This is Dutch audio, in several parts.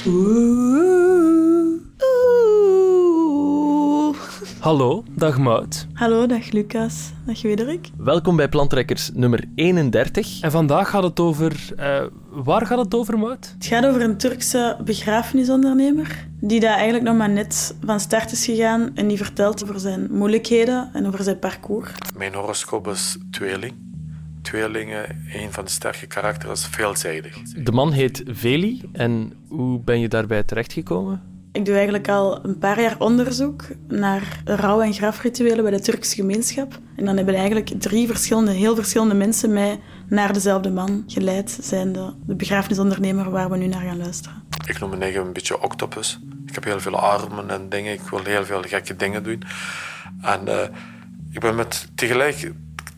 Oeh. Oeh. Hallo, dag Mout. Hallo, dag Lucas. Dag Wederik. Welkom bij Plantrekkers nummer 31. En vandaag gaat het over... eh, waar gaat het over, Mout? Het gaat over een Turkse begrafenisondernemer die daar eigenlijk nog maar net van start is gegaan en die vertelt over zijn moeilijkheden en over zijn parcours. Mijn horoscoop is tweeling. Tweelingen, een van de sterke karakters, is veelzijdig. De man heet Veli. En hoe ben je daarbij terechtgekomen? Ik doe eigenlijk al een paar jaar onderzoek naar rouw- en grafrituelen bij de Turkse gemeenschap. En dan hebben eigenlijk drie verschillende, heel verschillende mensen mij naar dezelfde man geleid, zijnde de begrafenisondernemer waar we nu naar gaan luisteren. Ik noem mijn eigen een beetje octopus. Ik heb heel veel armen en dingen. Ik wil heel veel gekke dingen doen. En eh, ik ben met tegelijk,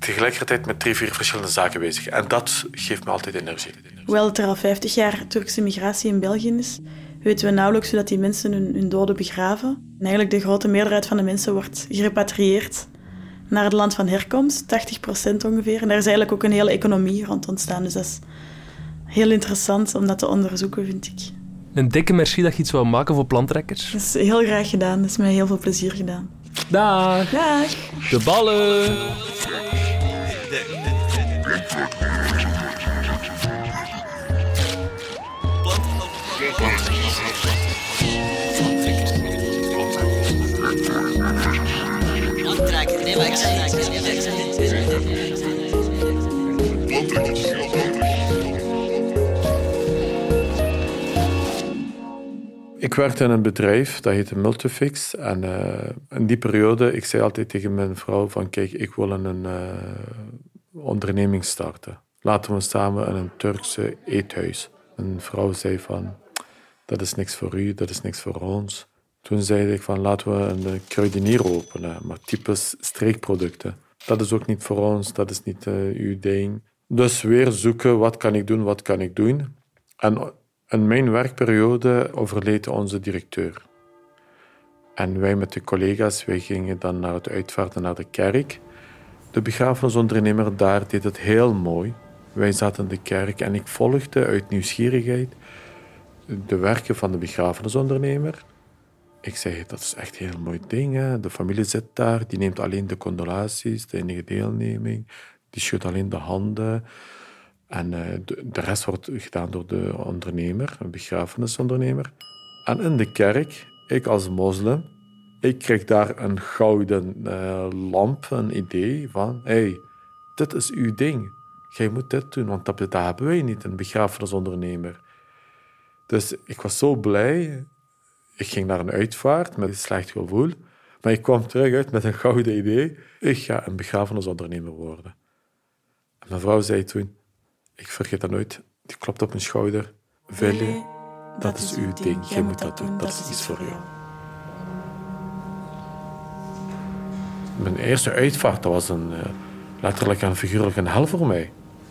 tegelijkertijd met drie, vier verschillende zaken bezig. En dat geeft me altijd energie. Hoewel het er al 50 jaar Turkse migratie in België is, weten we nauwelijks hoe dat die mensen hun, hun doden begraven. En eigenlijk de grote meerderheid van de mensen wordt gerepatrieerd naar het land van herkomst, 80% ongeveer. En daar is eigenlijk ook een hele economie rond ontstaan. Dus dat is heel interessant om dat te onderzoeken, vind ik. Een dikke merci dat je iets wou maken voor plantrekkers. Dat is heel graag gedaan. Dat is mij heel veel plezier gedaan. Dag. Dag! De ballen! Ik werkte in een bedrijf, dat heette Multifix. En eh, in die periode, ik zei altijd tegen mijn vrouw van... Kijk, ik wil een eh, onderneming starten. Laten we samen in een Turkse eethuis. Een vrouw zei van... Dat is niks voor u, dat is niks voor ons. Toen zei ik van, laten we een eh, kruidenier openen. Maar typisch streekproducten. Dat is ook niet voor ons, dat is niet eh, uw ding. Dus weer zoeken, wat kan ik doen, wat kan ik doen. En in mijn werkperiode overleed onze directeur. En wij met de collega's, wij gingen dan naar het uitvaarten naar de kerk. De begrafenisondernemer daar deed het heel mooi. Wij zaten in de kerk en ik volgde uit nieuwsgierigheid de werken van de begrafenisondernemer. Ik zei, dat is echt een heel mooi ding. Hè? De familie zit daar, die neemt alleen de condolaties, de enige deelneming. Die schudt alleen de handen. En eh, de, rest wordt gedaan door de ondernemer, een begrafenisondernemer. En in de kerk, ik als moslim, ik kreeg daar een gouden eh, lamp, een idee van... hey, dit is uw ding. Jij moet dit doen, want dat, dat hebben wij niet, een begrafenisondernemer. Dus ik was zo blij. Ik ging naar een uitvaart met een slecht gevoel. Maar ik kwam terug uit met een gouden idee. Ik ga een begrafenisondernemer worden. En mijn vrouw zei toen... Ik vergeet dat nooit. Die klopt op mijn schouder. Vele, dat is uw ding. Jij moet dat doen. Dat is iets voor jou. Mijn eerste uitvaart dat was een, eh, letterlijk en figuurlijk een hel voor mij.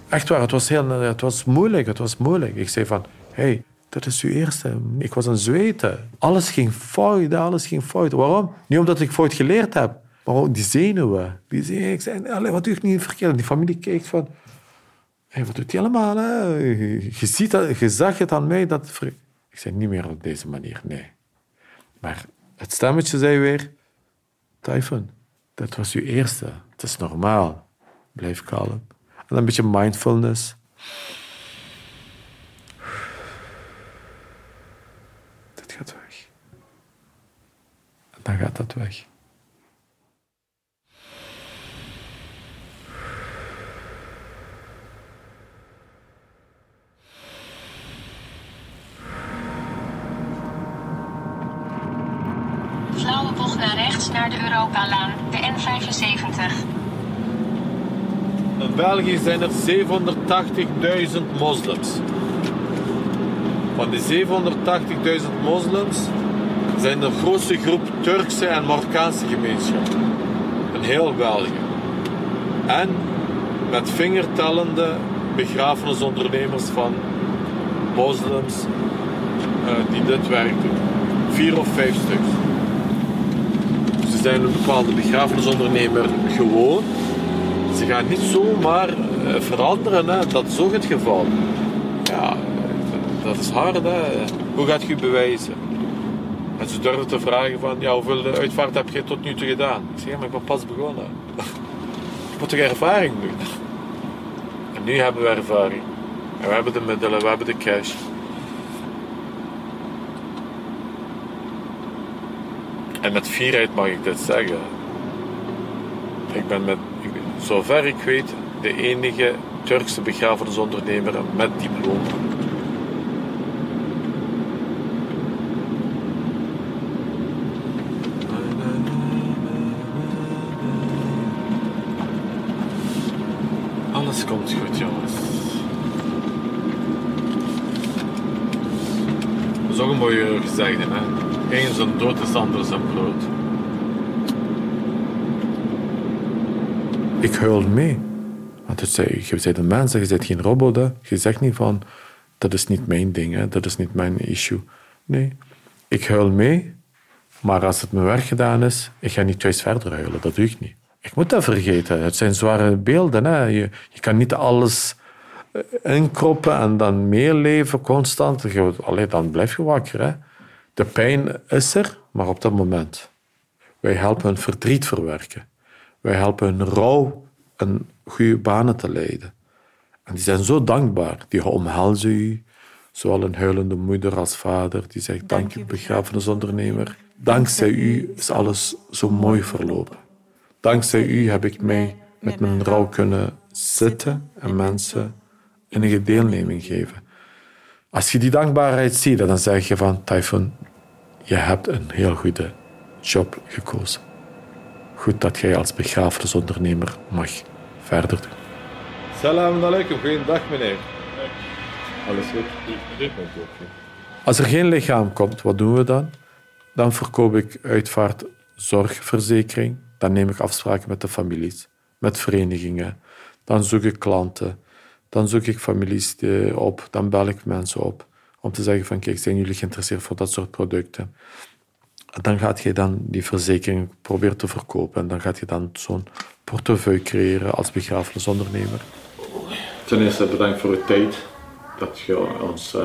Echt waar, het was, heel, eh, het was moeilijk. Het was moeilijk. Ik zei van, hey, dat is uw eerste. Ik was aan het zweten. Alles ging fout, alles ging fout. Waarom? Niet omdat ik fout geleerd heb, maar ook die zenuwen. Die zenuwen. Ik zei, wat doe ik niet verkeerd? Die familie kijkt van, wat doet hij allemaal? Je, ziet dat, je zag het aan mij. Dat... Ik zei, niet meer op deze manier, nee. Maar het stemmetje zei weer, Typhon, dat was uw eerste. Het is normaal. Blijf kalm. En een beetje mindfulness. Dit gaat weg. En dan gaat dat weg. Flauwe bocht naar rechts naar de Europalaan, de N75. In België zijn er 780.000 moslims. Van die 780.000 moslims zijn de grootste groep Turkse en Marokkaanse gemeenschap. In heel België. En met vingertellende begrafenisondernemers van moslims eh, die dit werk doen. Vier of vijf stuks. Zijn een bepaalde begrafenisondernemer gewoon. Ze gaan niet zomaar eh, veranderen, dat is ook het geval. Ja, dat is hard. Hoe gaat je bewijzen? En ze durfden te vragen van, ja, hoeveel uitvaart heb je tot nu toe gedaan? Ik zeg, ja, maar ik ben pas begonnen. Ik moet toch ervaring doen? En nu hebben we ervaring. En we hebben de middelen, we hebben de cash. En met fierheid mag ik dit zeggen. Ik ben met, zover ik weet, de enige Turkse begrafenisondernemer met diploma. Alles komt goed, jongens. Dat is ook een mooie gezegde, hè? Eén zijn dood is ander zijn. Ik huil mee. Want het zei, je bent een mens, je bent geen robot. Hè. Je zegt niet van, dat is niet mijn ding, hè. dat is niet mijn issue. Nee, ik huil mee, maar als het mijn werk gedaan is, ik ga niet thuis verder huilen. Dat doe ik niet. Ik moet dat vergeten. Het zijn zware beelden. Hè. Je, je kan niet alles eh, inkroppen en dan meeleven constant. Allee, dan blijf je wakker. Hè. De pijn is er, maar op dat moment. Wij helpen hun verdriet verwerken. Wij helpen hun rouw een goede banen te leiden. En die zijn zo dankbaar. Die omhelzen u, zowel een huilende moeder als vader. Die zegt, dank u begrafenisondernemer. Dankzij u is alles zo mooi verlopen. Dankzij u heb ik mij met mijn rouw kunnen zitten en mensen enige deelneming geven. Als je die dankbaarheid ziet, dan zeg je van, Typhoon, je hebt een heel goede job gekozen. Goed dat jij als begrafenisondernemer mag verder doen. Salam alaikum, goeiedag meneer. Alles goed? Als er geen lichaam komt, wat doen we dan? Dan verkoop ik uitvaartzorgverzekering. Dan neem ik afspraken met de families, met verenigingen. Dan zoek ik klanten. Dan zoek ik families eh, op. Dan bel ik mensen op om te zeggen van kijk, zijn jullie geïnteresseerd voor dat soort producten? En dan gaat je dan die verzekering proberen te verkopen. En dan gaat je dan zo'n portefeuille creëren als begrafenisondernemer. Ten eerste bedankt voor uw tijd. Dat je ons uh,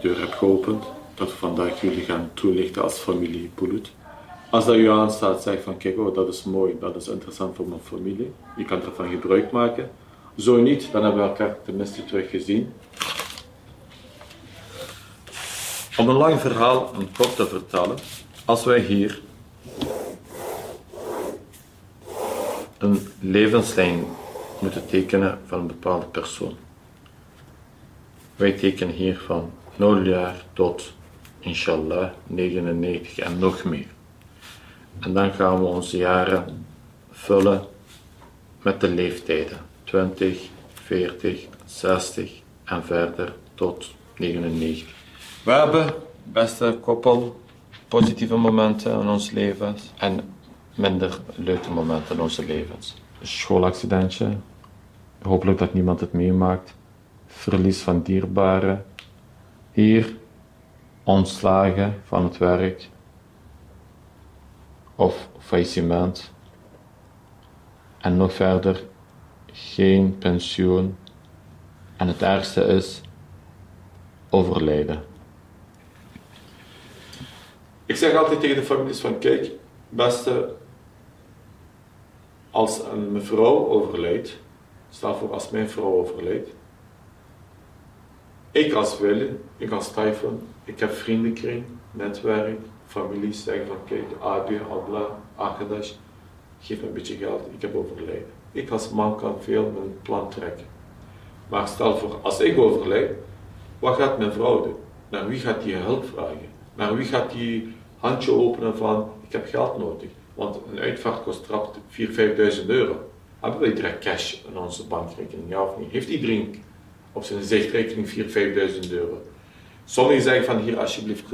deur hebt geopend. Dat we vandaag jullie gaan toelichten als familie Bulut. Als dat u aanstaat, zeg van kijk, oh, dat is mooi, dat is interessant voor mijn familie. Je kan ervan gebruik maken. Zo niet, dan hebben we elkaar tenminste terug gezien. Om een lang verhaal een kort te vertellen, als wij hier een levenslijn moeten tekenen van een bepaalde persoon. Wij tekenen hier van 0 jaar tot inshallah 99 en nog meer. En dan gaan we onze jaren vullen met de leeftijden 20, 40, 60 en verder tot 99. We hebben, beste koppel, positieve momenten in ons leven en minder leuke momenten in onze levens. Schoolaccidentje, hopelijk dat niemand het meemaakt. Verlies van dierbaren. Hier ontslagen van het werk of faillissement. En nog verder geen pensioen. En het ergste is overlijden. Ik zeg altijd tegen de families van kijk, beste, als een mevrouw overlijdt, stel voor als mijn vrouw overlijdt, ik als Willy, ik als Typhon, ik heb vriendenkring, netwerk, families zeggen van kijk, Abi, Abla, Akadash, geef me een beetje geld, ik heb overlijden. Ik als man kan veel mijn plan trekken. Maar stel voor, als ik overlijd, wat gaat mijn vrouw doen? Naar wie gaat die hulp vragen? Naar wie gaat die handje openen van, ik heb geld nodig? Want een uitvaart kost trap 4.000, 5.000 euro. Hebben wij direct cash in onze bankrekening, ja of niet? Heeft iedereen op zijn zichtrekening 4.000, 5.000 euro? Sommigen zeggen van hier alsjeblieft,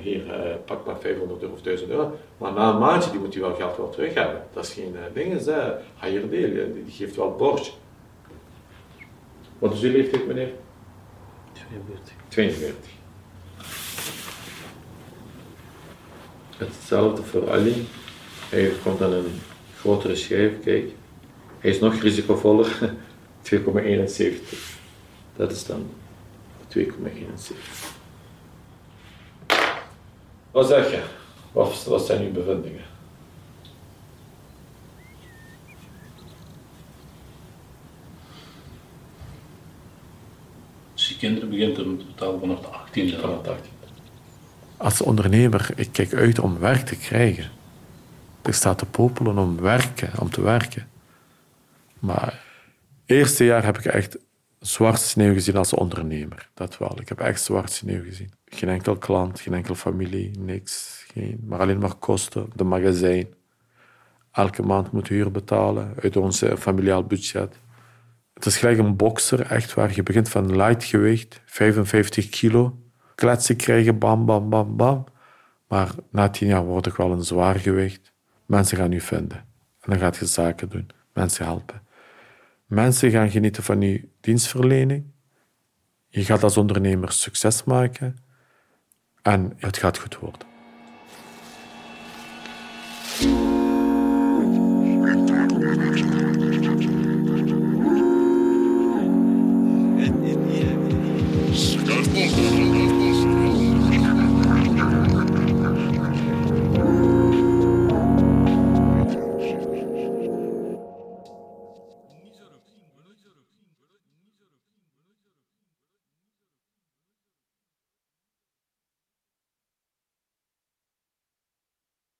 hier eh, pak maar 500 euro of 1000 euro. Maar na een maandje die moet je wel geld wel terug hebben. Dat is geen uh, ding, is uh, higher deal, die geeft wel borg. Wat is uw leeftijd meneer? 42. 42. Hetzelfde voor Ali. Hij komt aan een grotere schijf, kijk. Hij is nog risicovoller, 2,71. Dat is dan 2,71. Wat zeg je? Wat, wat zijn uw bevindingen? Dus je kinderen begint te betalen vanaf de 18e. Vanaf de 18e. Als ondernemer, ik kijk uit om werk te krijgen. Ik sta te popelen om werken, om te werken. Maar het eerste jaar heb ik echt zwart sneeuw gezien als ondernemer. Dat wel. Ik heb echt zwart sneeuw gezien. Geen enkel klant, geen enkel familie, niks. Geen, maar alleen maar kosten, de magazijn. Elke maand moet huur betalen uit ons eh, familiaal budget. Het is gelijk een bokser, echt waar. Je begint van light gewicht, 55 kilo kletsen krijgen, bam, bam, bam, bam. Maar na tien jaar word ik wel een zwaar gewicht. Mensen gaan je vinden. En dan gaat je zaken doen. Mensen helpen. Mensen gaan genieten van je dienstverlening. Je gaat als ondernemer succes maken. En het gaat goed worden.